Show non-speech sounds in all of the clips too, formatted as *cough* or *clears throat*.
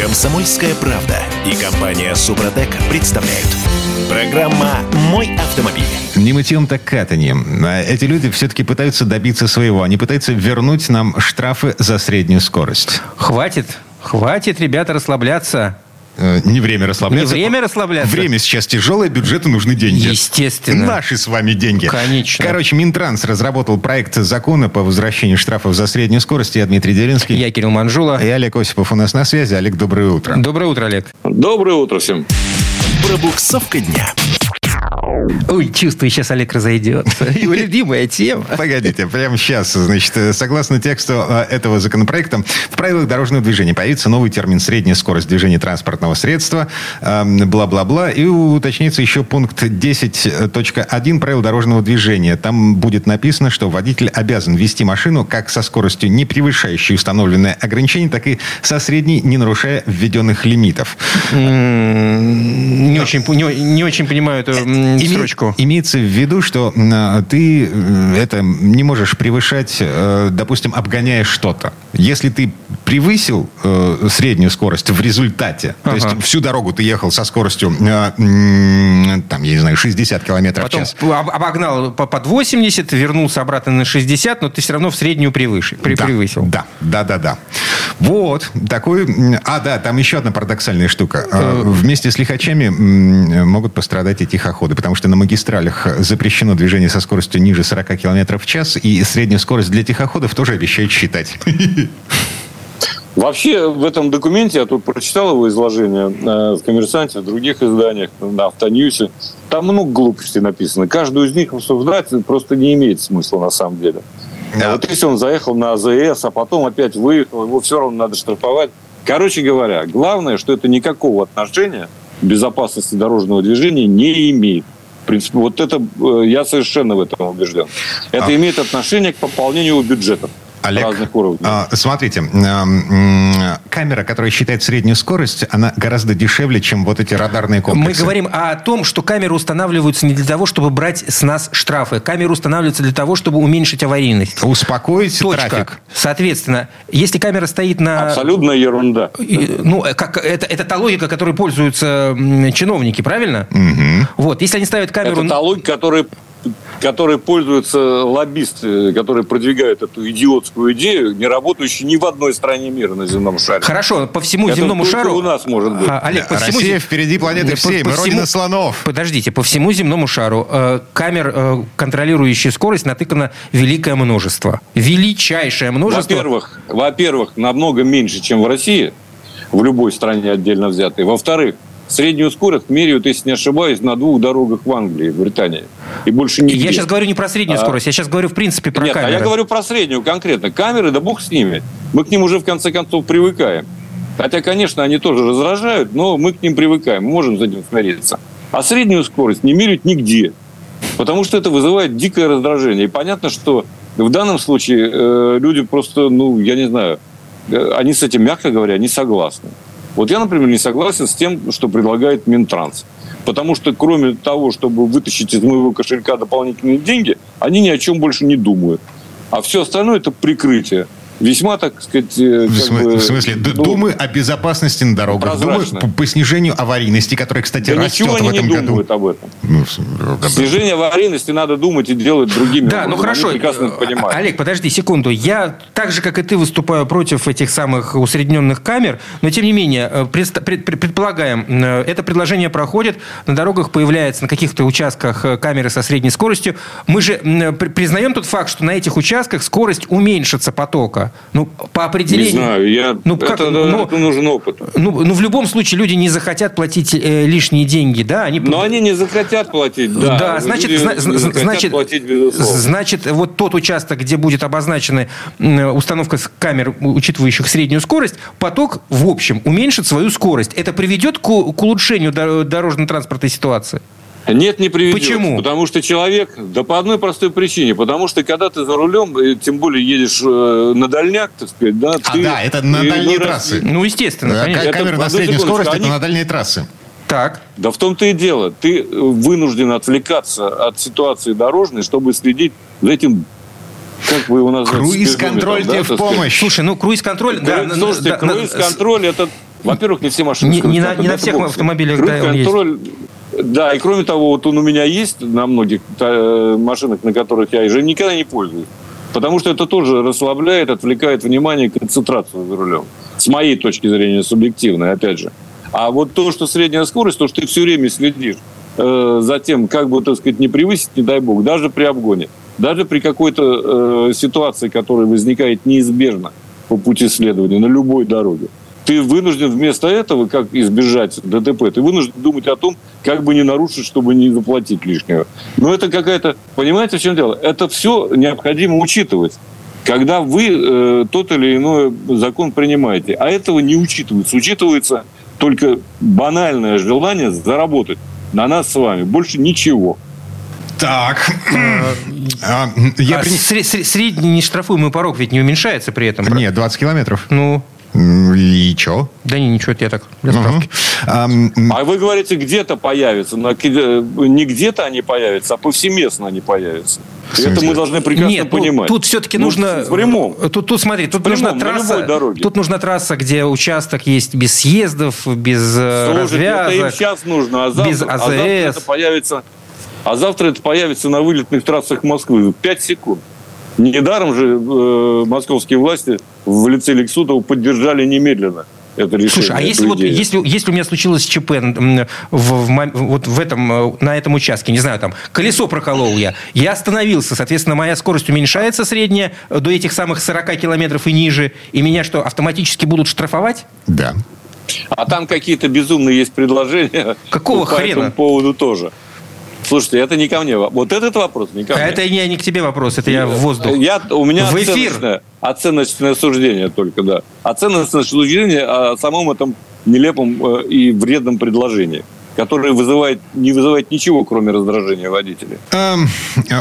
Комсомольская правда и компания Супротек представляют. Программа «Мой автомобиль». Не мытьем, так катанием. А Эти люди все-таки пытаются добиться своего. Они пытаются вернуть нам штрафы за среднюю скорость. Хватит, хватит, ребята, расслабляться. Э, Не время расслабляться. Не время расслабляться. Время сейчас тяжелое, бюджету нужны деньги. Естественно. Наши с вами деньги. Конечно. Короче, Минтранс разработал проект закона по возвращению штрафов за среднюю скорость. Я Дмитрий Делинский. Я Кирилл Манжула. И Олег Осипов у нас на связи. Олег, доброе утро. Доброе утро, Олег. Доброе утро всем. Пробуксовка дня. Ой, чувствую, сейчас Олег разойдется. *laughs* Его любимая тема. Погодите, прямо сейчас, значит, э, согласно тексту э, этого законопроекта, в правилах дорожного движения появится новый термин «средняя скорость движения транспортного средства», эм, бла-бла-бла, и уточнится еще пункт 10.1 правил дорожного движения. Там будет написано, что водитель обязан вести машину как со скоростью, не превышающей установленное ограничение, так и со средней, не нарушая введенных лимитов. Не очень, не, не очень понимаю эту м, Име- строчку. Имеется в виду, что м, ты э, это не можешь превышать, э, допустим, обгоняя что-то. Если ты превысил э, среднюю скорость в результате, то Ага. есть всю дорогу ты ехал со скоростью, там, я не знаю, 60 километров Потом в час. об- обогнал по- под 80, вернулся обратно на 60, но ты все равно в среднюю превыше, Да, превысил. Да, да, да, да. Вот такой. А, да, там еще одна парадоксальная штука. Э, Вместе с лихачами могут пострадать и тихоходы, потому что на магистралях запрещено движение со скоростью ниже 40 километров в час, и среднюю скорость для тихоходов тоже обещают считать. Вообще в этом документе, я тут прочитал его изложение э, в «Коммерсанте», в других изданиях, на «Автоньюсе», там много глупостей написано. Каждую из них обсуждать просто не имеет смысла на самом деле. Да. Вот если он заехал на АЗС, а потом опять выехал, его все равно надо штрафовать. Короче говоря, главное, что это никакого отношения к безопасности дорожного движения не имеет. В принципе, вот это э, я совершенно в этом убежден. Это А- имеет отношение к пополнению бюджетов Олег, разных уровней. а, смотрите, камера, которая считает среднюю скорость, она гораздо дешевле, чем вот эти радарные Мы комплексы. говорим о том, что камеры устанавливаются не для того, чтобы брать с нас штрафы. Камеры устанавливаются для того, чтобы уменьшить аварийность. Успокоить Точка. трафик. Соответственно, если камера стоит на... Абсолютная ерунда. Ну, как, это, это та логика, которой пользуются чиновники, правильно? Мгм. Вот, если они ставят камеру... Это та логика, которой, которой пользуются лоббисты, которые продвигают эту идиотскую идею, не работающую ни в одной стране мира на земном шаре. Хорошо, по всему Это земному шару... у нас может быть. А, Олег, по всему... Россия зе- впереди планеты По- всей. по Мы всему- родина слонов. Подождите, по всему земному шару э, камер, э, контролирующих скорость, натыкано великое множество. Величайшее множество. Во-первых, во-первых, намного меньше, чем в России, в любой стране отдельно взятой. Во-вторых, среднюю скорость меряют, если не ошибаюсь, на двух дорогах в Англии, в Британии. И больше нигде. Я сейчас говорю не про среднюю А. скорость, я сейчас говорю в принципе про Нет, а камеры. я говорю про среднюю конкретно. Камеры, да бог с ними. Мы к ним уже в конце концов привыкаем. Хотя, конечно, они тоже раздражают, но мы к ним привыкаем, мы можем с этим смириться. А среднюю скорость не меряют нигде. Потому что это вызывает дикое раздражение. И понятно, что в данном случае э, люди просто, ну, я не знаю, э, они с этим, мягко говоря, не согласны. Вот я, например, не согласен с тем, что предлагает Минтранс. Потому что кроме того, чтобы вытащить из моего кошелька дополнительные деньги, они ни о чем больше не думают. А все остальное это прикрытие. Весьма, так сказать, э, В, смы- бы, в смысле, ну, думы о безопасности на дорогах, думы по, по снижению аварийности, которая, кстати, да растет ничего в они этом не году. думают об этом. Ну, Снижение аварийности надо думать и делать другими Да, ну образом. хорошо. Они прекрасно это Э, понимают. Олег, подожди секунду. Я так же, как и ты, выступаю против этих самых усредненных камер, но тем не менее, э, пред- пред- предполагаем, это предложение проходит, на дорогах появляется на каких-то участках камеры со средней скоростью. Мы же признаем тот факт, что на этих участках скорость уменьшится потока. Ну, по Не определению... знаю, я... Ну, как- это, ну- это нужен опыт. Ну, ну, в любом случае люди не захотят платить э, лишние деньги, да? Они Но они не захотят платить, да. Да, значит, не зна- значит, платить, безусловно. значит, вот тот участок, где будет обозначена установка камер, учитывающих среднюю скорость, поток, в общем, уменьшит свою скорость. Это приведет к, к улучшению дор- дорожно-транспортной ситуации? Нет, не приведет. Почему? Потому что человек, да по одной простой причине, потому что когда ты за рулем, э, тем более едешь э, на дальняк, так сказать, да, А, ты... да, это на ну, дальние раз- трассы. Ну, естественно, Да, конечно. ка- Это, на среднюю секундочку, скорость, это они- на дальние трассы. Так. Да в том-то и дело. Ты э, вынужден отвлекаться от ситуации дорожной, чтобы следить за этим, как вы его называете? Круиз-контроль тебе да, в помощь. Слушай, ну, круиз-контроль... да, Круиз- на- Слушайте, да, на- круиз-контроль это Во-первых, не все машины Не, не на, не на всех автомобилях да. Круиз-контроль, да, и кроме того, вот он у меня есть на многих э, машинах, на которых я уже никогда не пользуюсь. Потому что это тоже расслабляет, отвлекает внимание, концентрацию за рулем. С моей точки зрения, субъективной, опять же. А вот то, что средняя скорость, то, что ты все время следишь э, за тем, как бы, так сказать, не превысить, не дай бог, даже при обгоне, даже при какой-то э, ситуации, которая возникает неизбежно по пути следования на любой дороге, ты вынужден вместо этого, как избежать ДТП, ты вынужден думать о том, как бы не нарушить, чтобы не заплатить лишнего. Но это какая-то... Понимаете, в чем дело? Это все необходимо учитывать. Когда вы э, тот или иной закон принимаете, а этого не учитывается. Учитывается только банальное желание заработать на нас с вами. Больше ничего. Так. А, Я А при- сре- сре- средний нештрафуемый порог ведь не уменьшается при этом. Нет, 20 километров. Ну, И чё? да не, ничего, это я так, для справки. А, м, А вы говорите, где-то появятся. Э, не где-то они появятся, а повсеместно они появятся. И это мы должны прекрасно Нет, понимать. тут все-таки Ну, нужно... В прямом. Тут, тут смотри, тут В прямом, нужна на трасса. Тут нужна трасса, где участок есть без съездов, без э, Слушайте, это им развязок. сейчас нужно, а завтра, без а завтра АЗС. это появится. А завтра это появится на вылетных трассах Москвы. 5 секунд. Недаром же э, московские власти в лице Лексутова поддержали немедленно это решение. Слушай, а если вот идею. если, если у меня случилось ЧП в, в вот в этом э, на этом участке, не знаю, там колесо проколол я, я остановился, соответственно, моя скорость уменьшается средняя э, до этих самых 40 километров и ниже, и меня что автоматически будут штрафовать? Да. А там какие-то безумные есть предложения. Какого по хрена? этому поводу тоже. Слушайте, это не ко мне. Вот этот вопрос не ко мне. это не, не к тебе вопрос, это я в воздух. Я, у меня В эфир. оценочное, оценочное суждение только, да. Оценочное суждение о самом этом нелепом э, и вредном предложении, которое вызывает, не вызывает ничего, кроме раздражения водителей. Эм,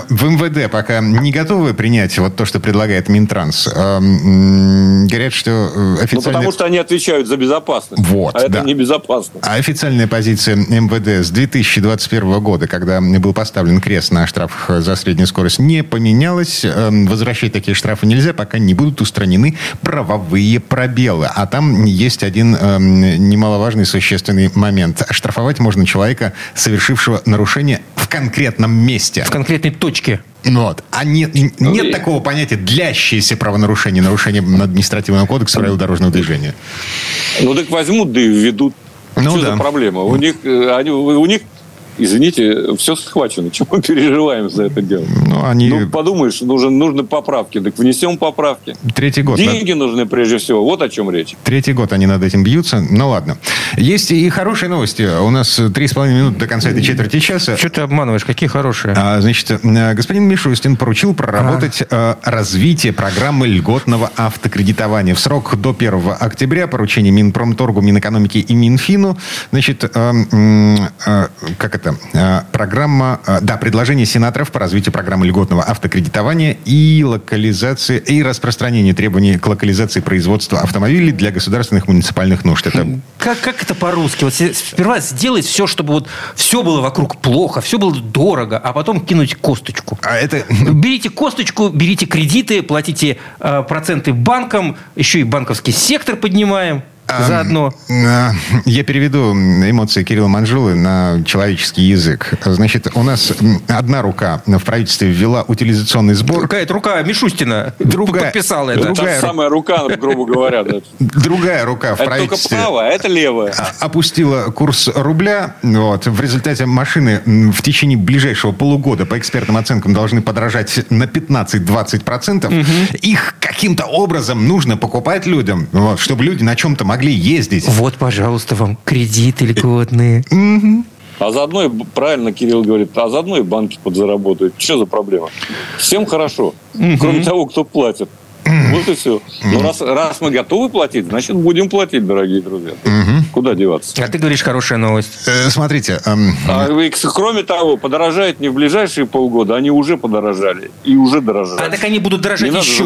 В МВД пока не готовы принять вот то, что предлагает Минтранс. Эм, Говорят, что э, Ну, официально... потому что они отвечают за безопасность. Вот, а это да. небезопасно. А официальная позиция МВД с 2021 года, когда был поставлен крест на штраф за среднюю скорость, не поменялась. Эм, Возвращать такие штрафы нельзя, пока не будут устранены правовые пробелы. А там есть один эм, немаловажный существенный момент. Штрафовать можно человека, совершившего нарушение в конкретном месте. В конкретной точке. Ну Вот. А нет, нет такого понятия длящееся правонарушение, нарушение административного кодекса правил дорожного движения. Ну, так возьмут, да и введут. Ну Что да. за проблема? У них, э, они, у них, извините, все схвачено. Чего мы переживаем за это дело? Ну, они Ну, подумаешь, нужен, нужны поправки. Так внесем поправки. третий год. Деньги нужны прежде всего. Вот о чем речь. Третий год они над этим бьются. Ну ладно. Есть и хорошие новости. У нас три с половиной минуты до конца этой четверти часа. Что ты обманываешь? Какие хорошие? А, Значит, э, господин Мишустин поручил проработать э, развитие программы льготного автокредитования. В срок до 1 октября поручение Минпромторгу, Минэкономики и Минфину. Значит, э, э, как это? Э, Программа, э, да, предложение сенаторов по развитию программы льготного автокредитования и локализации и распространение требований к локализации производства автомобилей для государственных муниципальных нужд. Это Как, как это по-русски? Вот сперва сделать все, чтобы вот все было вокруг плохо, все было дорого, а потом кинуть косточку. а это Берите косточку, берите кредиты, платите э, проценты банкам, еще и банковский сектор поднимаем заодно. А, Я переведу эмоции Кирилла Манжулы на человеческий язык. Значит, у нас одна рука в правительстве ввела утилизационный сбор, Какая-то рука Мишустина Другая- подписала Это. Другая та самая рука, грубо говоря. другая рука в Это только правительстве правая, а это левая. а- опустила курс рубля. Вот. В результате машины в течение ближайшего полугода, по экспертным оценкам, должны подорожать на 15-20%. Их каким-то образом нужно покупать людям, вот, чтобы люди на чем-то могли ездить. Вот, пожалуйста, вам кредиты льготные. А заодно, и, правильно Кирилл говорит, а заодно и банки подзаработают. Что за проблема? Всем хорошо. Кроме того, кто платит. Вот и все. Но раз, раз мы готовы платить, значит, будем платить, дорогие друзья. Куда деваться? А ты говоришь, хорошая новость. Э, Смотрите, эм, А, и, кроме того, подорожает не в ближайшие полгода, они уже подорожали и уже дорожают. А так они будут дорожать еще.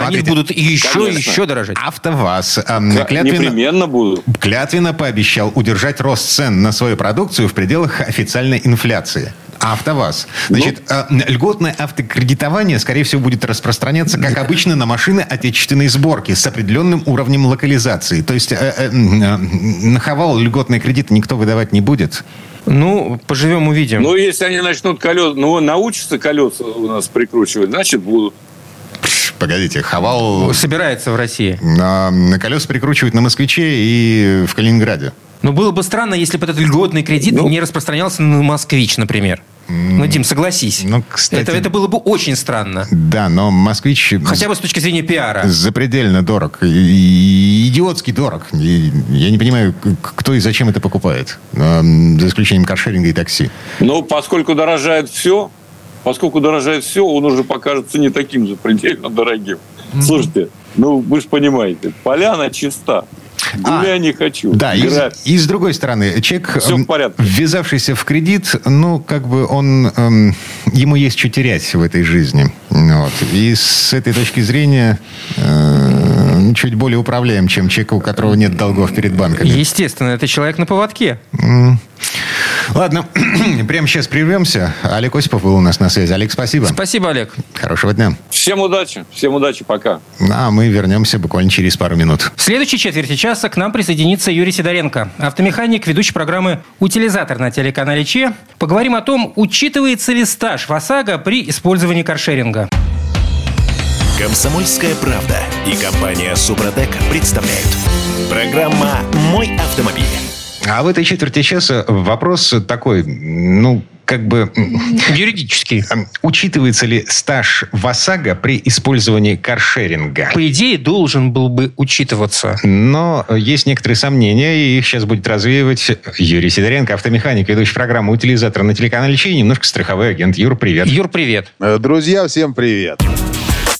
Они будут еще, еще дорожать. АвтоВАЗ эм, клятвенно, Непременно будут. клятвенно пообещал удержать рост цен на свою продукцию в пределах официальной инфляции. АвтоВАЗ. Значит, ну? льготное автокредитование, скорее всего, будет распространяться, как обычно, на машины отечественной сборки с определенным уровнем локализации. То есть э, э, на Хавал льготные кредиты никто выдавать не будет? Ну, поживем, увидим. Ну, если они начнут колеса, ну, научатся колеса у нас прикручивать, значит, будут. Погодите, Хавал... Собирается в России. На, на колеса прикручивают на Москвиче и в Калининграде. Но было бы странно, если бы этот льготный кредит ну, не распространялся на «Москвич», например. Ну, Дим, согласись. Ну, кстати, это, это было бы очень странно. Да, но «Москвич»... Хотя бы с точки зрения пиара. Запредельно дорог. И идиотский дорог. И я не понимаю, кто и зачем это покупает. За исключением каршеринга и такси. Ну, поскольку дорожает все, поскольку дорожает все, он уже покажется не таким запредельно дорогим. Mm-hmm. Слушайте, ну, вы же понимаете, поляна чиста. Гуляй а, не хочу. Да, и, и с другой стороны, человек, Все в порядке. ввязавшийся в кредит, ну, как бы он, эм, ему есть что терять в этой жизни. Вот. И с этой точки зрения э, чуть более управляем, чем человек, у которого нет долгов перед банками. Естественно, это человек на поводке. Mm. Ладно, *clears throat* прямо сейчас прервемся. Олег Осипов был у нас на связи. Олег, спасибо. Спасибо, Олег. Хорошего дня. Всем удачи. Всем удачи. Пока. А мы вернемся буквально через пару минут. В следующей четверти часа к нам присоединится Юрий Сидоренко, автомеханик, ведущий программы «Утилизатор» на телеканале ЧЕ. Поговорим о том, учитывается ли стаж в ОСАГО при использовании каршеринга. Комсомольская правда и компания «Супротек» представляют. Программа «Мой автомобиль». А в этой четверти часа вопрос такой, ну, как бы... Юридический. Учитывается ли стаж в ОСАГО при использовании каршеринга? По идее, должен был бы учитываться. Но есть некоторые сомнения, и их сейчас будет развеивать Юрий Сидоренко, автомеханик, ведущий программу «Утилизатор» на телеканале Чей, немножко страховой агент. Юр, привет. Юр, привет. Э, друзья, всем привет.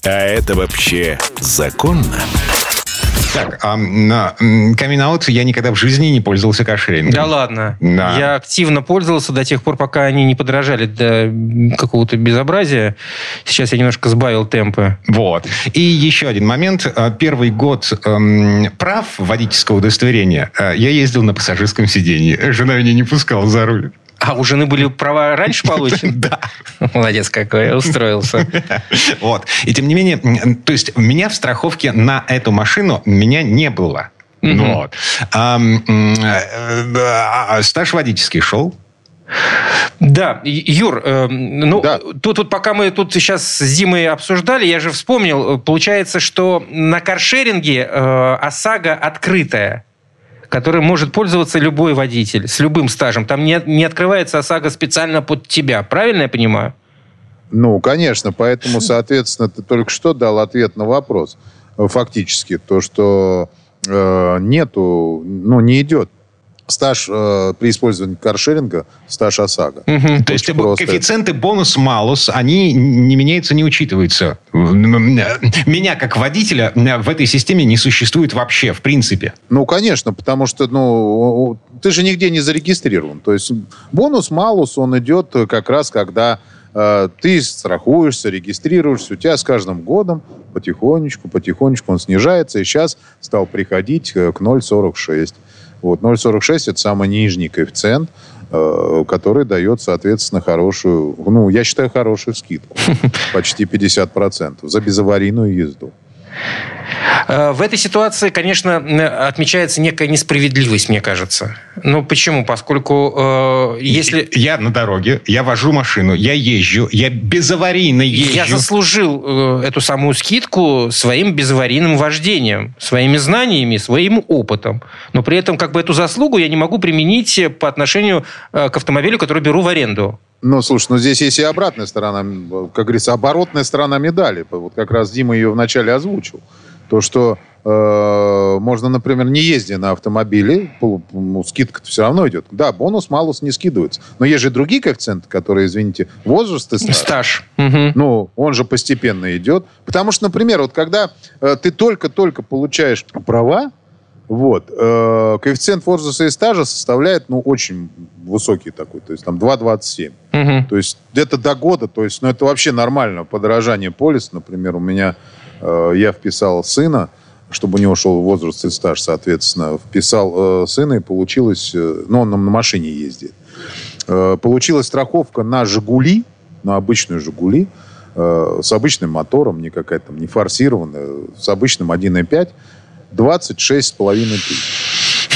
А это вообще законно? Так, а, на камин я никогда в жизни не пользовался кошерингом. Да ладно? Да. Я активно пользовался до тех пор, пока они не подорожали до какого-то безобразия. Сейчас я немножко сбавил темпы. Вот. И еще один момент. А, первый год эм, прав водительского удостоверения э, я ездил на пассажирском сидении. Жена меня не пускала за руль. А у жены были права раньше получены? *laughs* Да. Молодец какой, устроился. *laughs* Вот. И тем не менее, то есть меня в страховке на эту машину меня не было. Вот. А, стаж водительский шел. Да, Юр, э, ну да. Тут, тут пока мы тут сейчас с Зимой обсуждали, я же вспомнил, получается, что на каршеринге э, ОСАГО открытая которым может пользоваться любой водитель с любым стажем. Там не, не открывается ОСАГО специально под тебя. Правильно я понимаю? Ну, конечно. Поэтому, соответственно, ты только что дал ответ на вопрос. Фактически. То, что э, нету, ну, не идет стаж э, при использовании каршеринга, стаж ОСАГО. Угу. То есть просто. коэффициенты бонус-малус, они не меняются, не учитываются. Меня, как водителя, в этой системе не существует вообще, в принципе. Ну, конечно, потому что ну, ты же нигде не зарегистрирован. То есть бонус-малус, он идет как раз, когда э, ты страхуешься, регистрируешься, у тебя с каждым годом потихонечку, потихонечку он снижается, и сейчас стал приходить э, к 0,46. Вот 0,46 это самый нижний коэффициент, э, который дает, соответственно, хорошую, ну, я считаю, хорошую скидку. *laughs* Почти 50% за безаварийную езду. Э, в этой ситуации, конечно, отмечается некая несправедливость, мне кажется. Ну, почему? Поскольку э, если... Я на дороге, я вожу машину, я езжу, я безаварийно езжу. Я заслужил э, эту самую скидку своим безаварийным вождением, своими знаниями, своим опытом. Но при этом как бы эту заслугу я не могу применить по отношению э, к автомобилю, который беру в аренду. Ну, слушай, ну здесь есть и обратная сторона, как говорится, оборотная сторона медали. Вот как раз Дима ее вначале озвучил. То, что э, можно, например, не ездя на автомобиле, ну, скидка все равно идет. Да, бонус, малус не скидывается. Но есть же другие коэффициенты, которые, извините, возраст и стаж. Стаж. Угу. Ну, он же постепенно идет. Потому что, например, вот когда э, ты только-только получаешь права, вот. Э, коэффициент возраста и стажа составляет, ну, очень высокий такой, то есть там 2,27. Угу. То есть где-то до года, то есть, ну, это вообще нормально. Подорожание полиса, например, у меня, э, я вписал сына, чтобы у него шел возраст и стаж, соответственно, вписал э, сына, и получилось, э, ну, он на машине ездит. Э, получилась страховка на «Жигули», на обычную «Жигули», э, с обычным мотором, не какая-то там, не форсированная, с обычным 1.5, 26,5 тысяч.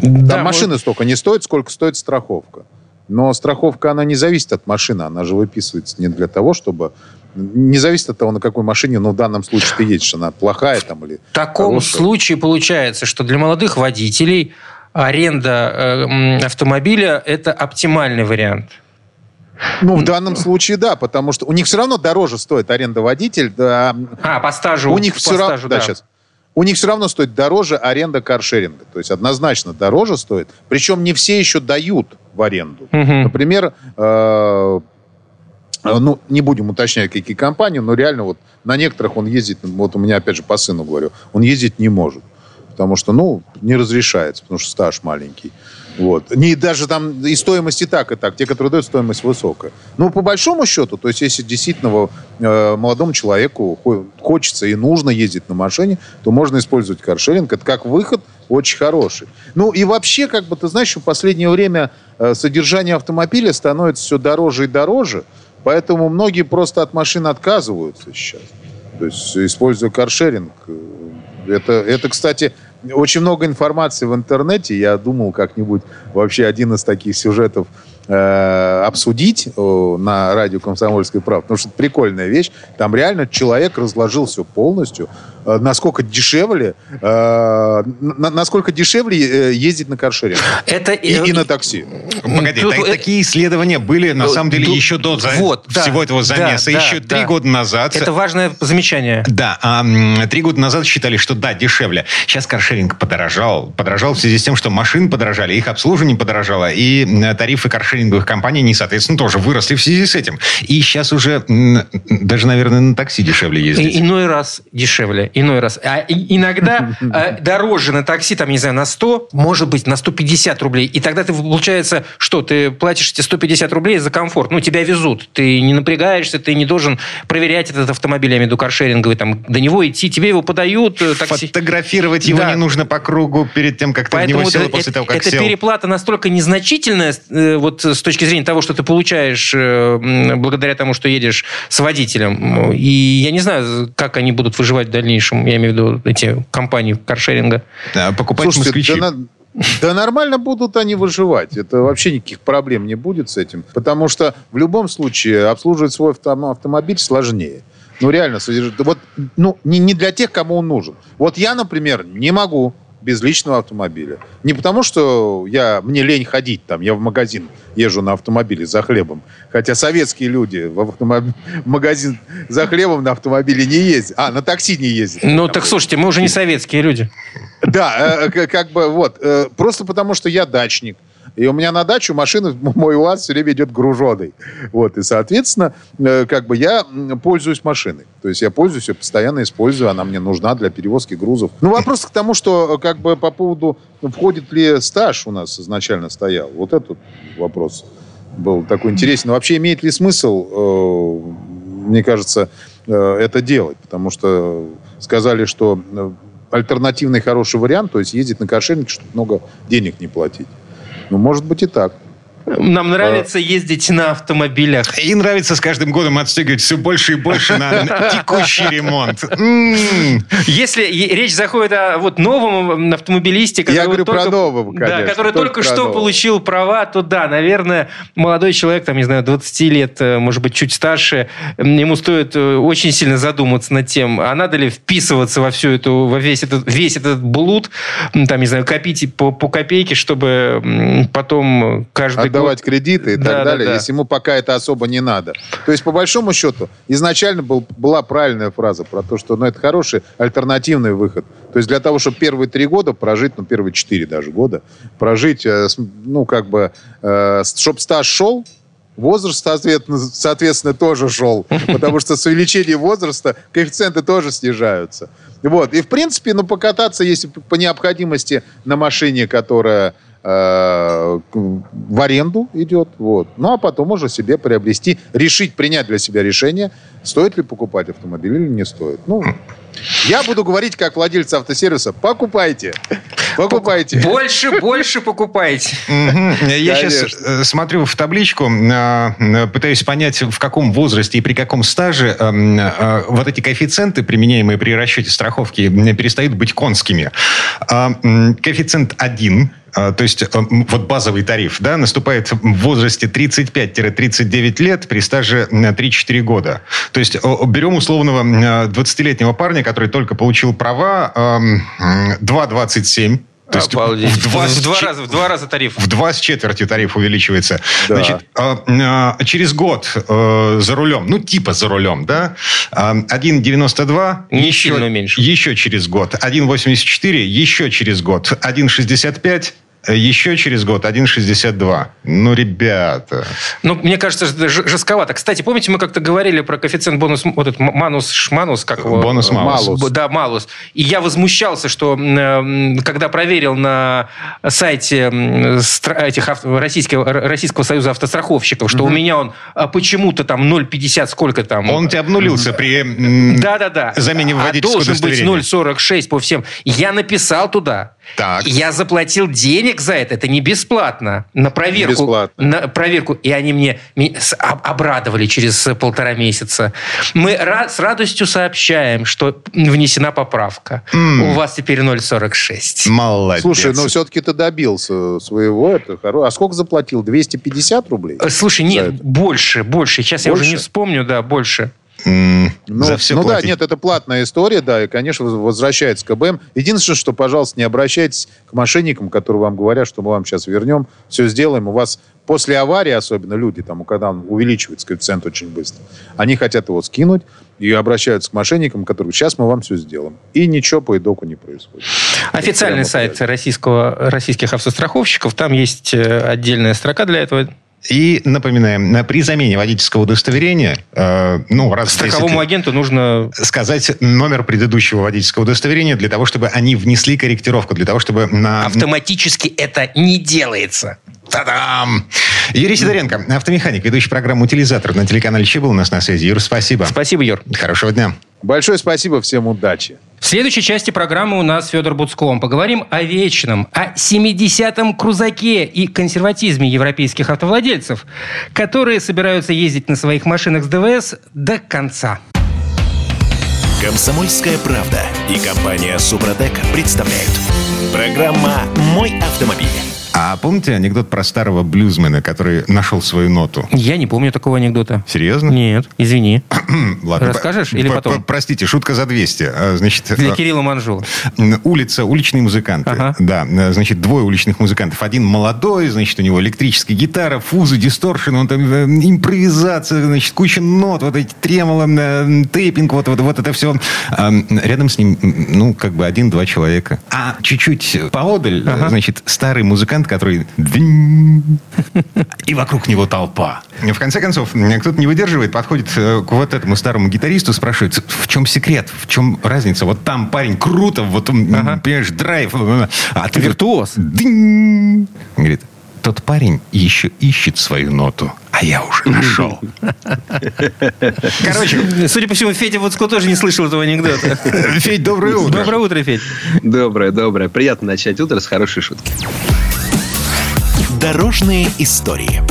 Там Да, машина столько не стоит, сколько стоит страховка. Но страховка, она не зависит от машины, она же выписывается не для того, чтобы... Не зависит от того, на какой машине, но в данном случае ты едешь, она плохая там или В таком хорошая. случае получается, что для молодых водителей аренда э, автомобиля – это оптимальный вариант. Ну, в данном случае, да, потому что у них все равно дороже стоит аренда водитель. Да, А, по стажу. у них по все равно... стажу, Да, сейчас. У них все равно стоит дороже аренда каршеринга. То есть однозначно дороже стоит. Причем не все еще дают в аренду. Мгм. Например, э, э, ну, не будем уточнять, какие компании, но реально вот на некоторых он ездит, вот у меня опять же по сыну говорю, он ездить не может. Потому что, ну, не разрешается, потому что стаж маленький. Вот. Не даже там и стоимость и так, и так. Те, которые дают, стоимость высокая. Но по большому счету, то есть если действительно э, молодому человеку хо- хочется и нужно ездить на машине, то можно использовать каршеринг. Это как выход очень хороший. Ну и вообще, как бы, ты знаешь, в последнее время э, содержание автомобиля становится все дороже и дороже. Поэтому многие просто от машин отказываются сейчас. То есть, используя каршеринг. Э, Это, это, кстати, очень много информации в интернете. Я думал как-нибудь вообще один из таких сюжетов э, обсудить э, на радио «Комсомольская правда». Потому что это прикольная вещь. Там реально человек разложил все полностью. Э, насколько дешевле, э, на- насколько дешевле э, ездить на каршеринг. Это И, и на такси. Погоди, Тут та- это- такие исследования были, на Ну, самом деле, ду- еще до за- вот, да, всего этого да, замеса. да, еще да. три года назад... Это важное замечание. Да, а, три года назад считали, что да, дешевле. Сейчас каршеринг подорожал. Подорожал в связи с тем, что машин подорожали, их обслуживание подорожало, и тарифы каршеринговых компаний, они, соответственно, тоже выросли в связи с этим. И сейчас уже даже, наверное, на такси дешевле ездить. И- иной раз дешевле, иной раз. А иногда *laughs* э, дороже на такси, там, не знаю, на 100, может быть, на 150 рублей. И тогда ты, получается, что, ты платишь эти 150 рублей за комфорт. Ну, тебя везут. Ты не напрягаешься, ты не должен проверять этот автомобиль, я имею в виду каршеринговый, там, до него идти, тебе его подают, э, такси. Фотографировать его Да. не нужно по кругу перед тем, как ты в Поэтому него сел, это, после того, как эта сел. переплата настолько незначительная, э, вот с точки зрения того, что ты получаешь благодаря тому, что едешь с водителем. И я не знаю, как они будут выживать в дальнейшем, я имею в виду эти компании каршеринга. Да, покупать Слушайте, москвичи. да, да нормально будут они выживать. Это вообще никаких проблем не будет с этим. Потому что в любом случае обслуживать свой автом- автомобиль сложнее. Ну, реально. Вот, ну, не, не для тех, кому он нужен. Вот я, например, не могу без личного автомобиля. Не потому, что я, мне лень ходить там, я в магазин езжу на автомобиле за хлебом. Хотя советские люди в, автомоб- в магазин за хлебом на автомобиле не ездят. А, на такси не ездят. Ну, так слушайте, мы уже не советские люди. Да, э, к- как бы вот. э, Просто потому, что я дачник. И у меня на дачу машина, *laughs* мой УАЗ все время идет груженой. Вот, и, соответственно, э, как бы я пользуюсь машиной. То есть я пользуюсь, я постоянно использую, она мне нужна для перевозки грузов. Ну, вопрос к тому, что э, как бы по поводу, ну, входит ли стаж у нас изначально стоял. Вот этот вопрос был такой интересный. Вообще имеет ли смысл, э, мне кажется, это делать? Потому что сказали, что альтернативный хороший вариант, то есть ездить на каршеринге, чтобы много денег не платить. Ну, может быть и так. Нам нравится ездить на автомобилях. И нравится с каждым годом отстегивать все больше и больше на, на *laughs* текущий ремонт. Если речь заходит о вот новом автомобилисте, который Я говорю только, про нового, да, конечно, который только что нового. получил права, то да, наверное, молодой человек, там, не знаю, 20 лет, э, может быть, чуть старше, ему стоит э, очень сильно задуматься над тем, а надо ли вписываться во всю эту, во весь этот, весь этот блуд, там, не знаю, копить по, по копейке, чтобы потом каждый Отдавать год... кредиты и Да, так да, далее, да. если ему пока это особо не надо. То есть, по большому счету, изначально был, была правильная фраза про то, что ну, это хороший альтернативный выход. То есть для того, чтобы первые три года прожить, ну, первые четыре даже года, прожить, э, ну, как бы, чтобы стаж шел, Возраст, соответственно, соответственно, тоже шел, потому что с увеличением возраста коэффициенты тоже снижаются. Вот. И, в принципе, ну, покататься, если по необходимости на машине, которая э, в аренду идет, вот. Ну, а потом уже себе приобрести, решить, принять для себя решение, стоит ли покупать автомобиль или не стоит. Ну, я буду говорить как владелец автосервиса. Покупайте. Покупайте. Больше, больше покупайте. Я сейчас э, смотрю в табличку, э, пытаюсь понять, в каком возрасте и при каком стаже э, вот эти коэффициенты, применяемые при расчете страховки, перестают быть конскими. А, коэффициент 1 а, то есть вот базовый тариф, да, наступает в возрасте 35-39 лет при стаже 3-4 года. То есть берем условного 20-летнего парня, который только получил права, 2,27 то есть Обалдеть. в два, в, два раза, в два раза тариф. В два с четвертью тариф увеличивается. Да. Значит, э, э, через год э, за рулем, ну типа за рулем, да, э, 1,92 Не еще, меньше. еще через год, 1,84 еще через год, 1,65 еще через год 1,62. Ну, ребята. Ну, мне кажется, жестковато. Кстати, помните, мы как-то говорили про коэффициент бонус, вот этот манус, шманус, как его? Бонус малус. Да, малус. И я возмущался, что когда проверил на сайте этих российского, Российского союза автостраховщиков, что угу. у меня он а, почему-то там 0,50 сколько там. Он тебя обнулился при да, да, да. замене а водительского а должен быть 0,46 по всем. Я написал туда. Так. Я заплатил денег за это, это не бесплатно. На проверку, бесплатно. на проверку, и они мне, мне обрадовали через полтора месяца. Мы с радостью сообщаем, что внесена поправка. Mm. У вас теперь 0,46. Молодец. Слушай, но все-таки ты добился своего. Это хоро... А сколько заплатил? 250 рублей? Слушай, нет, больше, больше. Сейчас больше? я уже не вспомню, да, больше. Mm, ну, за все ну платить. да, нет, это платная история, да, и, конечно, возвращается КБМ. Единственное, что, пожалуйста, не обращайтесь к мошенникам, которые вам говорят, что мы вам сейчас вернем, все сделаем. У вас после аварии, особенно люди, там, когда он увеличивается коэффициент очень быстро, они хотят его скинуть и обращаются к мошенникам, которые сейчас мы вам все сделаем. И ничего по итогу не происходит. Официальный сайт российского, российских автостраховщиков, там есть э, отдельная строка для этого и напоминаем, при замене водительского удостоверения, э, ну, раз страховому агенту нужно сказать номер предыдущего водительского удостоверения для того, чтобы они внесли корректировку, для того, чтобы на... Автоматически это не делается. Та-дам! Юрий Сидоренко, автомеханик, ведущий программу «Утилизатор» на телеканале «Че» был у нас на связи. Юр, спасибо. Спасибо, Юр. Хорошего дня. Большое спасибо, всем удачи. В следующей части программы у нас Федор Буцком. Поговорим о вечном, о 70-м крузаке и консерватизме европейских автовладельцев, которые собираются ездить на своих машинах с ДВС до конца. Комсомольская правда и компания Супротек представляют. Программа «Мой автомобиль». А помните анекдот про старого блюзмена, который нашел свою ноту? Я не помню такого анекдота. Серьезно? Нет, извини. *clears throat* Ладно. Расскажешь или потом? Простите, шутка за 200. А, значит, Для а, Кирилла Манжула. Улица, уличные музыканты. Ага. Да, значит, двое уличных музыкантов. Один молодой, значит, у него электрическая гитара, фузы, дисторшн, он там э, импровизация, значит, куча нот, вот эти тремоло, э, тейпинг, вот, вот, вот это все. А, рядом с ним, ну, как бы один-два человека. А чуть-чуть поодаль, ага. значит, старый музыкант, который... И вокруг него толпа. В конце концов, кто-то не выдерживает, подходит э, к вот этому старому гитаристу, спрашивает, в чем секрет, в чем разница? Вот там парень круто, вот, ага. понимаешь, драйв. А ты виртуоз. Говорит, тот парень еще ищет свою ноту, а я уже нашел. Короче, судя по всему, Федя Вудско тоже не слышал этого анекдота. Федь, доброе утро. Доброе утро, Федь. Доброе, доброе. Приятно начать утро с хорошей шутки. Дорожные истории.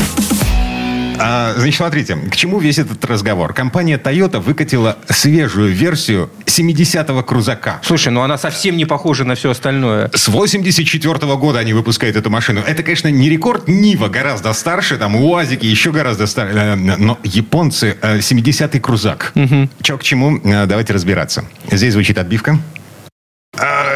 А, значит, смотрите, к чему весь этот разговор? Компания Toyota выкатила свежую версию 70-го крузака. Слушай, ну она совсем не похожа на все остальное. С 84 -го года они выпускают эту машину. Это, конечно, не рекорд. Нива гораздо старше, там УАЗики еще гораздо старше. Э, но японцы 70-й э, крузак. Угу. Че к чему? Э, давайте разбираться. Здесь звучит отбивка.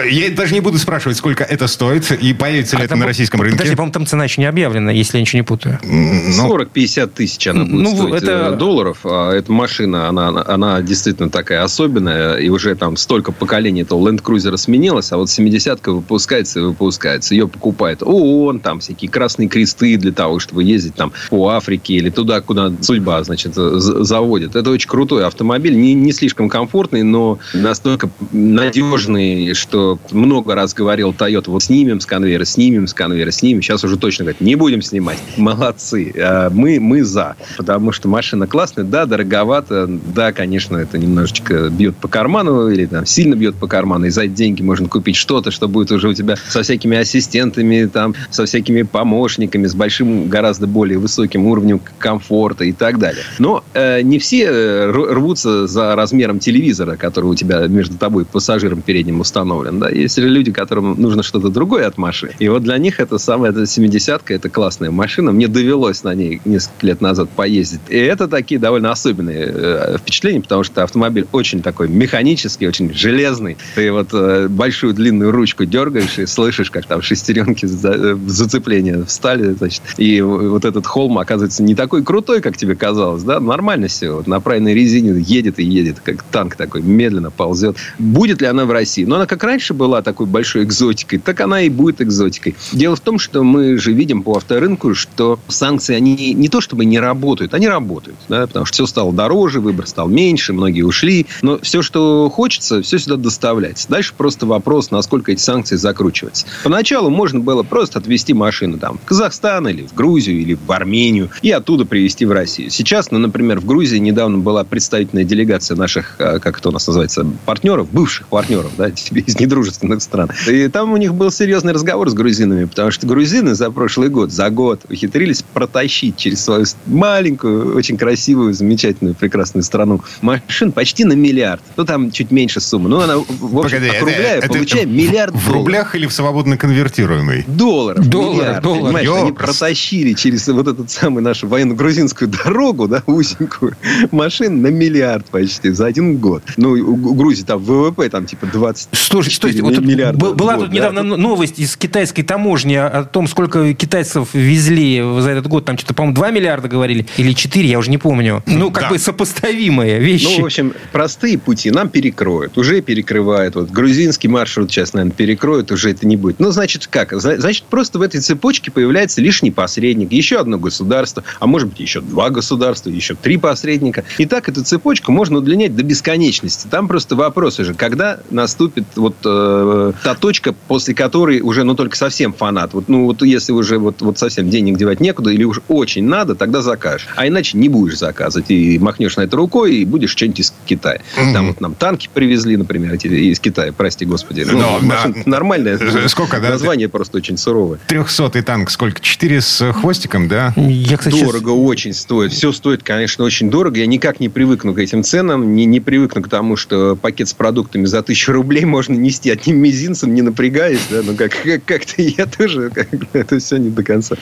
Я даже не буду спрашивать, сколько это стоит и появится ли а это на российском рынке. Подожди, по-моему, там цена еще не объявлена, если я ничего не путаю. Ну, 40-50 тысяч она будет ну, стоить это... Э, долларов. А эта машина, она, она действительно такая особенная. И уже там столько поколений этого Land Cruiser сменилось, а вот 70-ка выпускается и выпускается. Ее покупает ООН, там всякие красные кресты для того, чтобы ездить там по Африке или туда, куда судьба, значит, заводит. Это очень крутой автомобиль. Не, не слишком комфортный, но настолько надежный, что много раз говорил Toyota, вот снимем с конвейера, снимем с конвейера, снимем. Сейчас уже точно говорят, не будем снимать. Молодцы. А мы, мы за. Потому что машина классная, да, дороговато, да, конечно, это немножечко бьет по карману или там сильно бьет по карману, и за деньги можно купить что-то, что будет уже у тебя со всякими ассистентами, там, со всякими помощниками, с большим, гораздо более высоким уровнем комфорта и так далее. Но э, не все э, рвутся за размером телевизора, который у тебя между тобой пассажиром передним установлен. Да? Есть люди, которым нужно что-то другое от машины. И вот для них это самая это 70-ка, это классная машина. Мне довелось на ней несколько лет назад поездить. И это такие довольно особенные э, впечатления, потому что автомобиль очень такой механический, очень железный. Ты вот э, большую длинную ручку дергаешь и слышишь, как там шестеренки за, э, зацепления встали, значит. И вот этот холм оказывается не такой крутой, как тебе казалось, да? Нормально все. Вот на правильной резине едет и едет, как танк такой, медленно ползет. Будет ли она в России? Но она как раньше была такой большой экзотикой, так она и будет экзотикой. Дело в том, что мы же видим по авторынку, что санкции, они не то чтобы не работают, они работают, да, потому что все стало дороже, выбор стал меньше, многие ушли, но все, что хочется, все сюда доставляется. Дальше просто вопрос, насколько эти санкции закручиваются. Поначалу можно было просто отвезти машину там в Казахстан или в Грузию или в Армению и оттуда привезти в Россию. Сейчас, ну, например, в Грузии недавно была представительная делегация наших, а, как это у нас называется, партнеров, бывших партнеров, да, *laughs* из недружественных стран. И там у них был серьезный разговор с грузинами, потому что грузины за прошлый год, за год ухитрились протащить через свою маленькую, очень красивую, замечательную, прекрасную страну машин почти на миллиард. Ну, там чуть меньше суммы. Ну, она, в общем, Погоди, округляя, это, получаем это миллиард В рублях или в свободно конвертируемый? Долларов. Доллар, миллиард, доллар. Понимаешь, Ёпрс. они протащили через вот этот самый нашу военно-грузинскую дорогу, да, узенькую, *laughs* машин на миллиард почти за один год. Ну, у Грузии там ВВП там типа 20 Слушай, что вот миллиарда. Была год, тут да? недавно новость из китайской таможни о том, сколько китайцев везли за этот год. Там что-то, по-моему, 2 миллиарда говорили. Или 4, я уже не помню. Ну, как да. бы сопоставимые вещи. Ну, в общем, простые пути нам перекроют. Уже перекрывают. Вот грузинский маршрут сейчас, наверное, перекроют. Уже это не будет. Ну, значит, как? Значит, просто в этой цепочке появляется лишний посредник. Еще одно государство. А может быть, еще два государства. Еще три посредника. И так эту цепочку можно удлинять до бесконечности. Там просто вопрос уже, когда наступит вот э, та точка, после которой уже, ну, только совсем фанат. Вот, ну, вот если уже вот, вот совсем денег девать некуда или уж очень надо, тогда закажешь. А иначе не будешь заказывать. И махнешь на это рукой, и будешь что-нибудь из Китая. Mm-hmm. Там вот нам танки привезли, например, эти из Китая, прости господи. Ну, машина да. нормальная. Сколько, да? Название просто очень суровое. Трехсотый танк сколько? Четыре с хвостиком, да? Я, кстати, дорого сейчас... очень стоит. Все стоит, конечно, очень дорого. Я никак не привыкну к этим ценам, не, не привыкну к тому, что пакет с продуктами за тысячу рублей можно нести одним мизинцем, не напрягаясь. Да? Ну, как, как, как-то я тоже как, это все не до конца,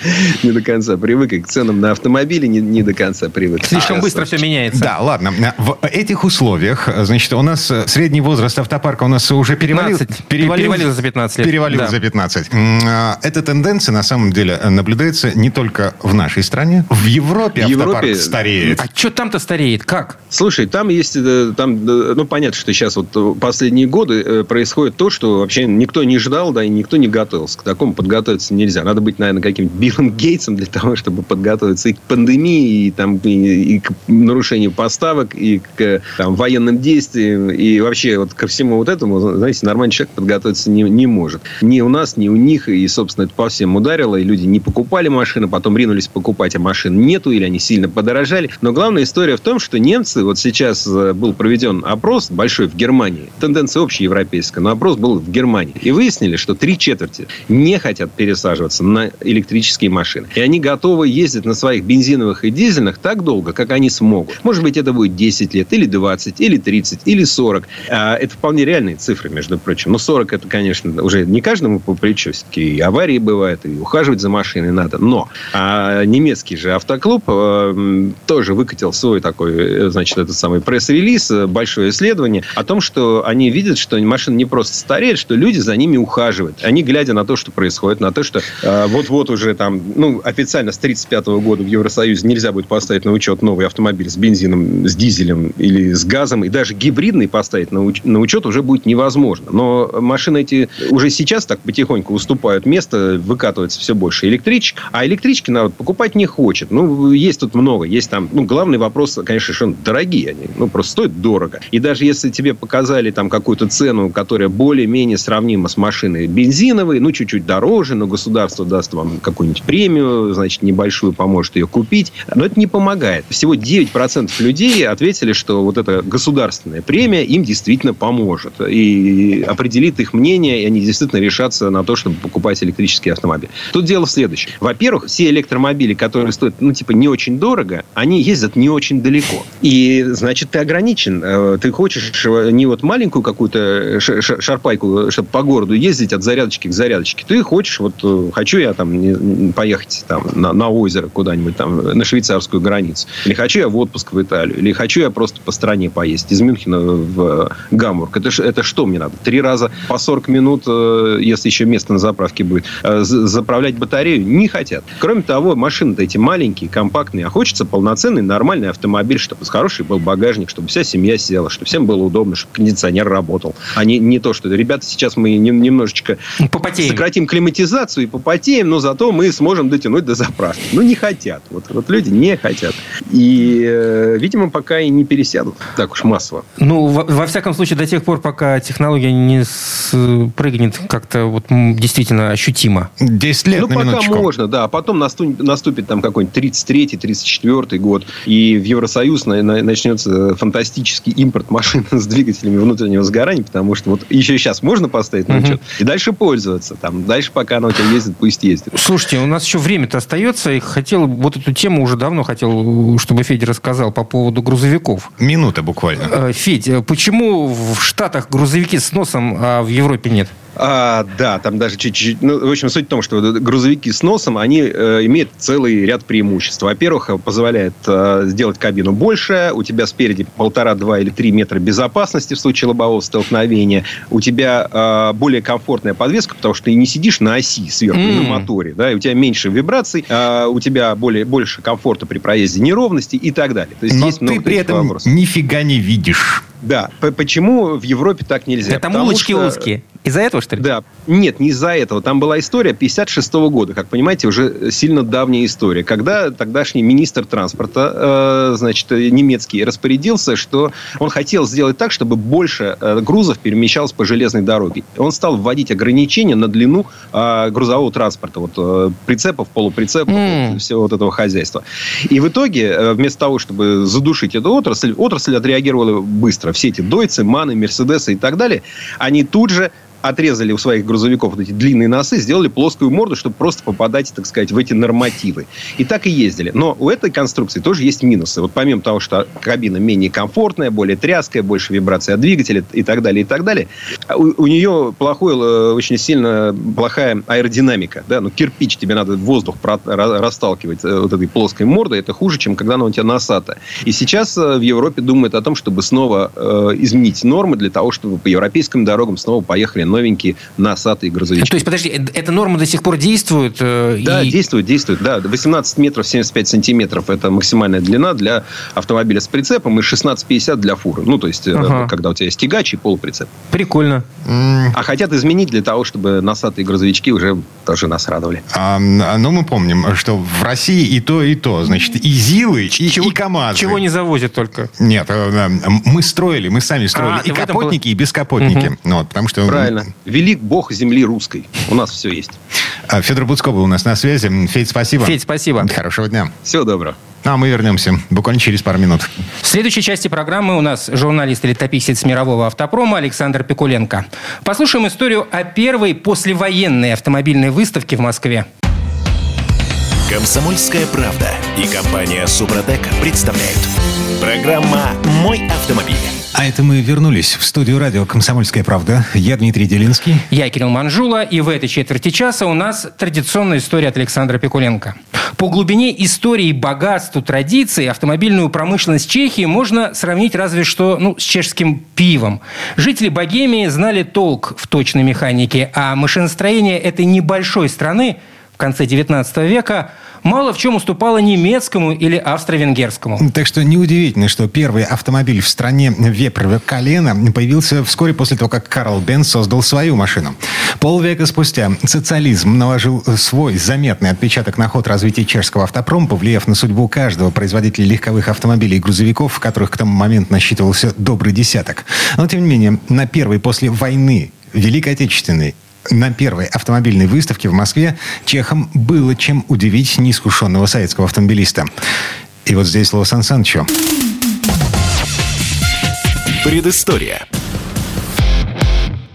не до конца привык. И к ценам на автомобили не, не до конца привык. Слишком а, быстро все меняется. Да, ладно. В этих условиях, значит, у нас средний возраст автопарка у нас уже перевалил, 15, перевалил, перевалил за 15 лет. Перевалил да. за 15. А, эта тенденция, на самом деле, наблюдается не только в нашей стране. В Европе в автопарк Европе... стареет. А что там-то стареет? Как? Слушай, там есть... Э, там, э, ну, понятно, что сейчас вот последние годы э, происходит то, что вообще никто не ждал, да, и никто не готовился. К такому подготовиться нельзя. Надо быть, наверное, каким-то Биллом *laughs* Гейтсом для того, чтобы подготовиться и к пандемии, и, там, и, и к нарушению поставок, и к там, военным действиям, и вообще вот ко всему вот этому, знаете, нормальный человек подготовиться не, не может. Ни у нас, ни у них, и, собственно, это по всем ударило, и люди не покупали машины, потом ринулись покупать, а машин нету, или они сильно подорожали. Но главная история в том, что немцы, вот сейчас э, был проведен опрос большой в Германии, тенденция общеевропейская, но опрос был в Германии, и выяснили, что три четверти не хотят пересаживаться на электрические машины. И они готовы ездить на своих бензиновых и дизельных так долго, как они смогут. Может быть, это будет 10 лет, или 20, или 30, или 40. А это вполне реальные цифры, между прочим. Но 40 это, конечно, уже не каждому по плечу. Все-таки и аварии бывают, и ухаживать за машиной надо. Но а немецкий же автоклуб э, тоже выкатил свой такой, э, значит, этот самый пресс-релиз, э, большое исследование о том, что они видят, что машины не просто стареют, что люди за ними ухаживают. Они, глядя на то, что происходит, на то, что э, вот-вот уже там, ну, официально с 1935 года в Евросоюзе нельзя будет поставить на учет новый автомобиль с бензином, с дизелем или с газом, и даже гибридный поставить на, уч- на учет уже будет невозможно. Но машины эти уже сейчас так потихоньку уступают место, выкатывается все больше электричек, а электрички народ покупать не хочет. Ну, есть тут много. Есть там, ну, главный вопрос, конечно, что дорогие они. Ну, просто стоят дорого. И даже если тебе показали там какую-то цену, которая более-менее сравнима с машиной бензиновой, ну, чуть-чуть дороже, но государство даст вам какую-нибудь премию, значит, небольшую, поможет ее купить. Но это не помогает. Всего 9% людей ответили, что вот эта государственная премия им действительно поможет. И определит их мнение, и они действительно решатся на то, чтобы покупать электрический автомобиль. Тут дело в следующем. Во-первых, все электромобили, которые стоят, ну, типа, не очень дорого, они ездят не очень далеко. И, значит, ты ограничен. Э, ты хочешь э, не вот маленькую какую-то шарпайку, чтобы по городу ездить от зарядочки к зарядочке. Ты хочешь, вот, э, хочу я там поехать там на, на озеро куда-нибудь там, на швейцарскую границу. Или хочу я в отпуск в Италию. Или хочу я просто по стране поесть. Из Мюнхена в Гамбург. Это, это что мне надо? Три раза по 40 минут, если еще место на заправке будет, заправлять батарею? Не хотят. Кроме того, машины-то эти маленькие, компактные, а хочется полноценный нормальный автомобиль, чтобы хороший был багажник, чтобы вся семья села, чтобы всем было удобно, чтобы кондиционер работал. А не, не то, что ребята, сейчас мы немножечко попотеем. сократим климатизацию и попотеем, но зато мы сможем дотянуть до заправки. Ну, не хотят. Вот, вот люди не хотят. И, э, видимо, пока и не пересядут так уж массово. Ну, во, во всяком случае, до тех пор, пока технология не прыгнет как-то вот действительно ощутимо. 10 лет Ну, на пока минуточку. можно, да. А потом наступит, наступит там какой-нибудь 33-й, 34 год, и в Евросоюз на, на, начнется фантастический импорт машин *laughs* с двигателями внутреннего сгорания, потому что вот еще сейчас можно поставить на учет, и дальше пользоваться. Там, дальше, пока она у тебя ездит, пусть ездит. Слушайте, у нас еще время-то остается, и хотел, вот эту тему уже давно хотел, чтобы Федя рассказал по поводу грузовиков. Минута буквально. Э, Федь, э, почему в Штатах грузовики с носом, а в Европе нет? А, да, там даже чуть-чуть... Ну, в общем, суть в том, что грузовики с носом, они э, имеют целый ряд преимуществ. Во-первых, позволяет э, сделать кабину больше. У тебя спереди полтора, два или три метра безопасности в случае лобового столкновения. У тебя э, более комфортная подвеска, потому что ты не сидишь на оси сверху, mm. на моторе. Да, и у тебя меньше вибраций, э, у тебя более, больше комфорта при проезде неровности и так далее. То есть Но есть ты при этом вопросов. нифига не видишь. Да. Почему в Европе так нельзя? Это улочки что... узкие. Из-за этого, что ли? Да. Нет, не из-за этого. Там была история 56 -го года. Как понимаете, уже сильно давняя история. Когда тогдашний министр транспорта, э, значит, немецкий, распорядился, что он хотел сделать так, чтобы больше э, грузов перемещалось по железной дороге. Он стал вводить ограничения на длину э, грузового транспорта. Вот э, прицепов, полуприцепов, mm. вот, всего вот этого хозяйства. И в итоге, э, вместо того, чтобы задушить эту отрасль, отрасль отреагировала быстро. Все эти Дойцы, Маны, Мерседесы и так далее, они тут же отрезали у своих грузовиков вот эти длинные носы, сделали плоскую морду, чтобы просто попадать, так сказать, в эти нормативы. И так и ездили. Но у этой конструкции тоже есть минусы. Вот помимо того, что кабина менее комфортная, более тряская, больше вибрации от двигателя и так далее, и так далее, у, у нее плохой, э, очень сильно плохая аэродинамика. Да? Ну, кирпич тебе надо воздух расталкивать э, вот этой плоской мордой. Это хуже, чем когда она у тебя носата. И сейчас э, в Европе думают о том, чтобы снова э, изменить нормы для того, чтобы по европейским дорогам снова поехали новенькие носатые грузовички. То есть, подожди, э, эта норма до сих пор действует? Э, да, и... действует, действует. Да, 18 метров 75 сантиметров – это максимальная длина для автомобиля с прицепом и 16,50 для фуры. Ну, то есть, э, ага. когда у тебя есть тягач и полуприцеп. Прикольно. А хотят изменить для того, чтобы носатые грузовички уже тоже нас радовали. А, ну, мы помним, что в России и то, и то. Значит, и ЗИЛы, и, чего, и КАМАЗы. Чего не завозят только? Нет, мы строили, мы сами строили а, и капотники, был... и бескапотники. Угу. Ну, вот, потому что Правильно правильно. Велик Бог земли русской. У нас все есть. А, Федор Буцко был у нас на связи. Федь, спасибо. Федь, спасибо. Хорошего дня. Всего доброго. А мы вернемся буквально через пару минут. В следующей части программы у нас журналист и летописец мирового автопрома Александр Пикуленко. Послушаем историю о первой послевоенной автомобильной выставке в Москве. Комсомольская правда и компания Супротек представляют. Программа «Мой автомобиль». А это мы вернулись в студию радио «Комсомольская правда». Я Дмитрий Делинский. Я Кирилл Манжула. И в этой четверти часа у нас традиционная история от Александра Пикуленко. По глубине истории, богатству, традиций автомобильную промышленность Чехии можно сравнить разве что ну, с чешским пивом. Жители Богемии знали толк в точной механике, а машиностроение этой небольшой страны в конце XIX века – мало в чем уступала немецкому или австро-венгерскому. Так что неудивительно, что первый автомобиль в стране вепрового колена появился вскоре после того, как Карл Бенц создал свою машину. Полвека спустя социализм наложил свой заметный отпечаток на ход развития чешского автопрома, повлияв на судьбу каждого производителя легковых автомобилей и грузовиков, которых к тому моменту насчитывался добрый десяток. Но, тем не менее, на первый после войны Великой Отечественной на первой автомобильной выставке в Москве чехам было чем удивить неискушенного советского автомобилиста. И вот здесь слово Сан Санычу. Предыстория.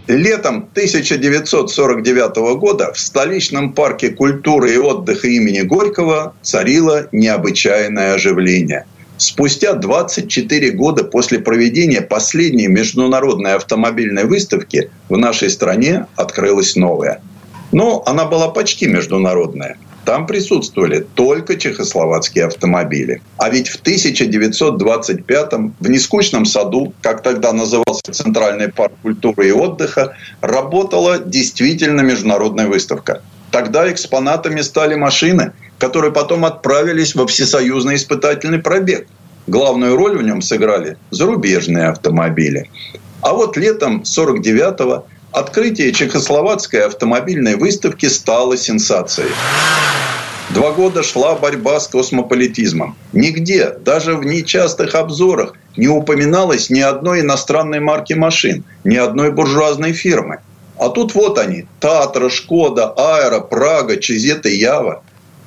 Летом 1949 года в столичном парке культуры и отдыха имени Горького царило необычайное оживление. Спустя 24 года после проведения последней международной автомобильной выставки в нашей стране открылась новая. Но она была почти международная. Там присутствовали только чехословацкие автомобили. А ведь в 1925-м в Нескучном саду, как тогда назывался Центральный парк культуры и отдыха, работала действительно международная выставка. Тогда экспонатами стали машины, которые потом отправились во всесоюзный испытательный пробег. Главную роль в нем сыграли зарубежные автомобили. А вот летом 49-го открытие чехословацкой автомобильной выставки стало сенсацией. Два года шла борьба с космополитизмом. Нигде, даже в нечастых обзорах, не упоминалось ни одной иностранной марки машин, ни одной буржуазной фирмы. А тут вот они – Татра, Шкода, Аэро, Прага, Чизет и Ява.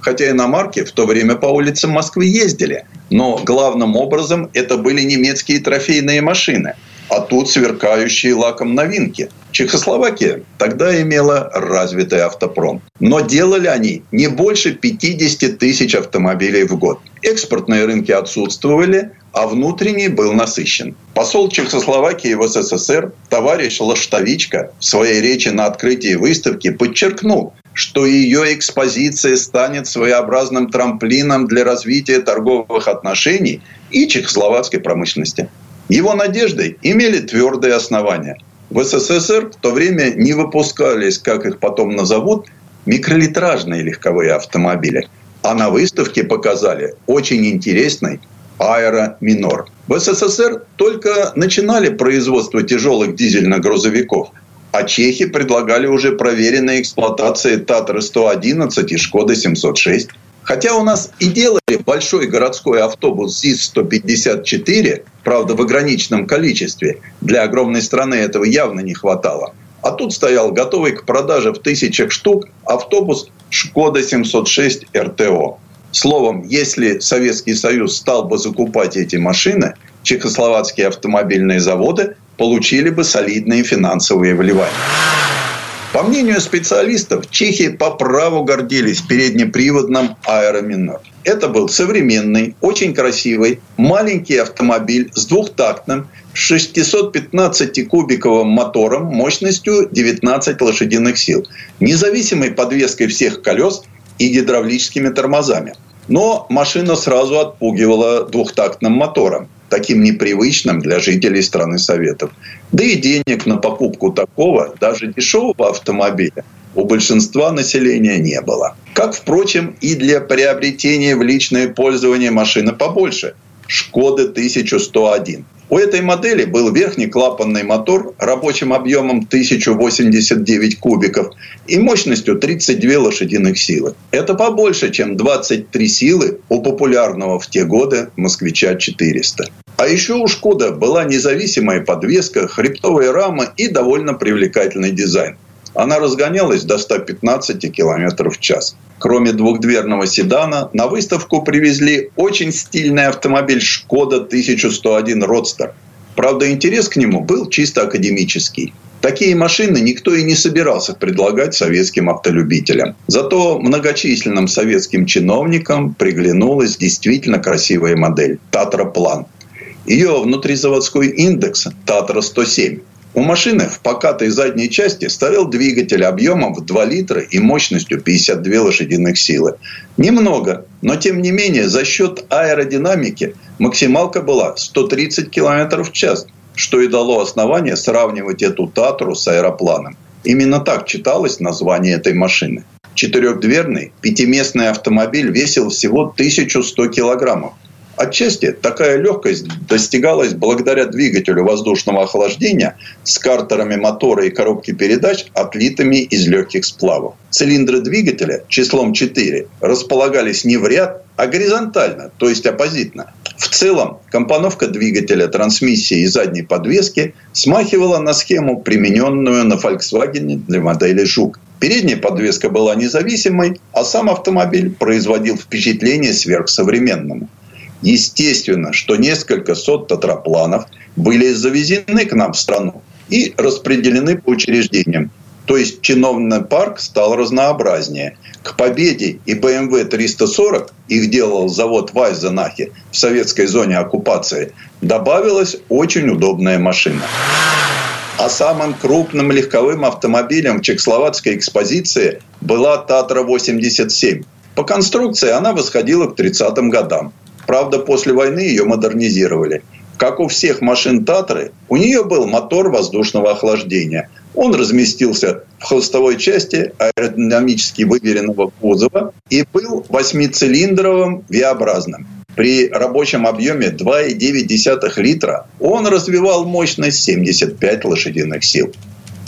Хотя иномарки в то время по улицам Москвы ездили. Но главным образом это были немецкие трофейные машины – а тут сверкающие лаком новинки. Чехословакия тогда имела развитый автопром. Но делали они не больше 50 тысяч автомобилей в год. Экспортные рынки отсутствовали, а внутренний был насыщен. Посол Чехословакии в СССР, товарищ Лаштовичка, в своей речи на открытии выставки подчеркнул, что ее экспозиция станет своеобразным трамплином для развития торговых отношений и чехословацкой промышленности. Его надежды имели твердые основания. В СССР в то время не выпускались, как их потом назовут, микролитражные легковые автомобили. А на выставке показали очень интересный аэро минор. В СССР только начинали производство тяжелых дизельных грузовиков, а чехи предлагали уже проверенные эксплуатации Татры-111 и Шкоды 706. Хотя у нас и делали большой городской автобус ЗИС-154, правда, в ограниченном количестве, для огромной страны этого явно не хватало. А тут стоял готовый к продаже в тысячах штук автобус «Шкода 706 РТО». Словом, если Советский Союз стал бы закупать эти машины, чехословацкие автомобильные заводы получили бы солидные финансовые вливания. По мнению специалистов, чехи по праву гордились переднеприводным аэроминор. Это был современный, очень красивый, маленький автомобиль с двухтактным 615-кубиковым мотором мощностью 19 лошадиных сил, независимой подвеской всех колес и гидравлическими тормозами. Но машина сразу отпугивала двухтактным мотором таким непривычным для жителей страны Советов. Да и денег на покупку такого, даже дешевого автомобиля, у большинства населения не было. Как, впрочем, и для приобретения в личное пользование машины побольше – «Шкоды 1101». У этой модели был верхний клапанный мотор рабочим объемом 1089 кубиков и мощностью 32 лошадиных силы. Это побольше, чем 23 силы у популярного в те годы москвича 400. А еще у Шкода была независимая подвеска, хребтовая рама и довольно привлекательный дизайн. Она разгонялась до 115 км в час. Кроме двухдверного седана, на выставку привезли очень стильный автомобиль «Шкода 1101 Родстер». Правда, интерес к нему был чисто академический. Такие машины никто и не собирался предлагать советским автолюбителям. Зато многочисленным советским чиновникам приглянулась действительно красивая модель – «Татра План». Ее внутризаводской индекс – «Татра-107» У машины в покатой задней части стоял двигатель объемом в 2 литра и мощностью 52 лошадиных силы. Немного, но тем не менее за счет аэродинамики максималка была 130 км в час, что и дало основание сравнивать эту Татру с аэропланом. Именно так читалось название этой машины. Четырехдверный пятиместный автомобиль весил всего 1100 килограммов. Отчасти такая легкость достигалась благодаря двигателю воздушного охлаждения с картерами мотора и коробки передач, отлитыми из легких сплавов. Цилиндры двигателя числом 4 располагались не в ряд, а горизонтально, то есть оппозитно. В целом, компоновка двигателя, трансмиссии и задней подвески смахивала на схему, примененную на Volkswagen для модели «Жук». Передняя подвеска была независимой, а сам автомобиль производил впечатление сверхсовременному. Естественно, что несколько сот татрапланов были завезены к нам в страну и распределены по учреждениям. То есть чиновный парк стал разнообразнее. К «Победе» и BMW 340, их делал завод в Айзенахе в советской зоне оккупации, добавилась очень удобная машина. А самым крупным легковым автомобилем в чехословацкой экспозиции была «Татра-87». По конструкции она восходила к 30-м годам. Правда, после войны ее модернизировали. Как у всех машин «Татры», у нее был мотор воздушного охлаждения. Он разместился в хвостовой части аэродинамически выверенного кузова и был восьмицилиндровым V-образным. При рабочем объеме 2,9 литра он развивал мощность 75 лошадиных сил.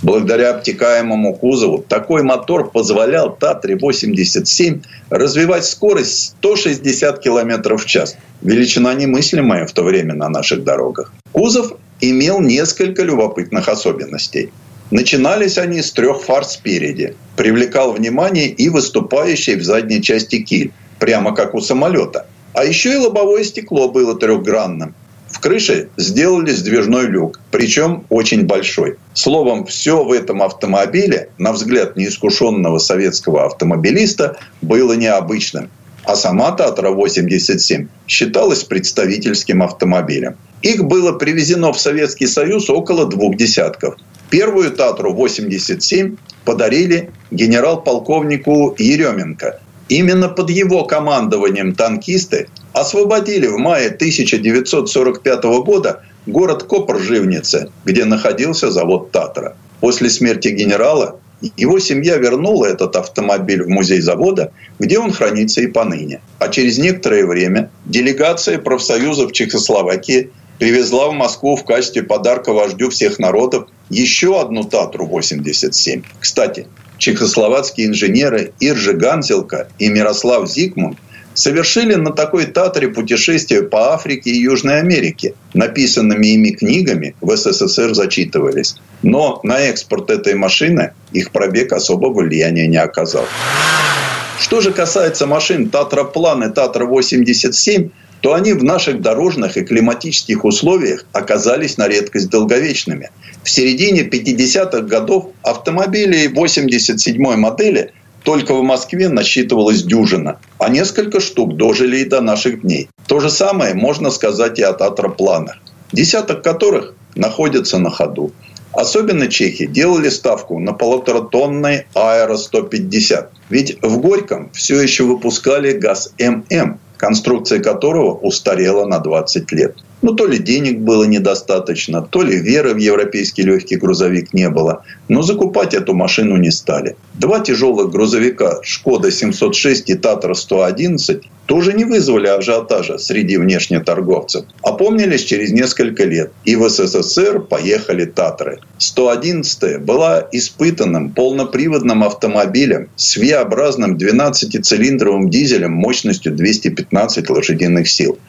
Благодаря обтекаемому кузову такой мотор позволял Татре-87 развивать скорость 160 км в час. Величина немыслимая в то время на наших дорогах. Кузов имел несколько любопытных особенностей. Начинались они с трех фар спереди. Привлекал внимание и выступающий в задней части киль, прямо как у самолета. А еще и лобовое стекло было трехгранным. В крыше сделали сдвижной люк, причем очень большой. Словом, все в этом автомобиле, на взгляд неискушенного советского автомобилиста, было необычным. А сама Татра-87 считалась представительским автомобилем. Их было привезено в Советский Союз около двух десятков. Первую Татру-87 подарили генерал-полковнику Еременко. Именно под его командованием танкисты освободили в мае 1945 года город Копр-Живнице, где находился завод «Татра». После смерти генерала его семья вернула этот автомобиль в музей завода, где он хранится и поныне. А через некоторое время делегация профсоюзов Чехословакии привезла в Москву в качестве подарка вождю всех народов еще одну Татру-87. Кстати, чехословацкие инженеры Иржи Ганзелка и Мирослав Зигмунд совершили на такой Татаре путешествие по Африке и Южной Америке. Написанными ими книгами в СССР зачитывались. Но на экспорт этой машины их пробег особого влияния не оказал. Что же касается машин Татра-План и Татра-87, то они в наших дорожных и климатических условиях оказались на редкость долговечными. В середине 50-х годов автомобилей 87 модели только в Москве насчитывалось дюжина, а несколько штук дожили и до наших дней. То же самое можно сказать и о татропланах, десяток которых находятся на ходу. Особенно чехи делали ставку на полуторатонный Аэро-150. Ведь в Горьком все еще выпускали газ ММ, конструкция которого устарела на 20 лет. Ну, то ли денег было недостаточно, то ли веры в европейский легкий грузовик не было. Но закупать эту машину не стали. Два тяжелых грузовика «Шкода 706» и «Татра-111» тоже не вызвали ажиотажа среди внешнеторговцев. Опомнились через несколько лет. И в СССР поехали «Татры». 111 была испытанным полноприводным автомобилем с V-образным 12-цилиндровым дизелем мощностью 215 лошадиных сил –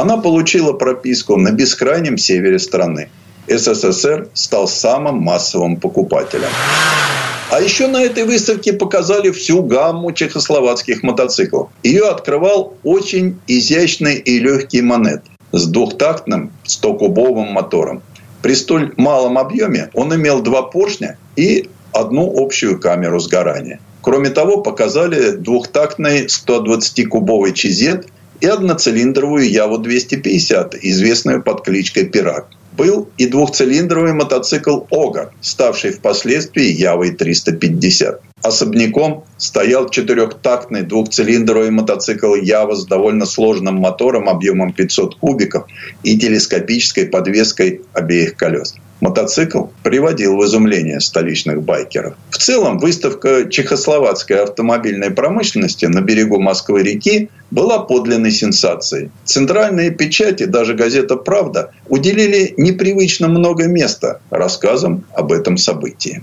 она получила прописку на бескрайнем севере страны. СССР стал самым массовым покупателем. А еще на этой выставке показали всю гамму чехословацких мотоциклов. Ее открывал очень изящный и легкий монет с двухтактным 100-кубовым мотором. При столь малом объеме он имел два поршня и одну общую камеру сгорания. Кроме того, показали двухтактный 120-кубовый чизет и одноцилиндровую Яву-250, известную под кличкой «Пират». Был и двухцилиндровый мотоцикл «Ога», ставший впоследствии Явой-350. Особняком стоял четырехтактный двухцилиндровый мотоцикл Ява с довольно сложным мотором объемом 500 кубиков и телескопической подвеской обеих колес. Мотоцикл приводил в изумление столичных байкеров. В целом, выставка чехословацкой автомобильной промышленности на берегу Москвы-реки была подлинной сенсацией. Центральные печати, даже газета «Правда» уделили непривычно много места рассказам об этом событии.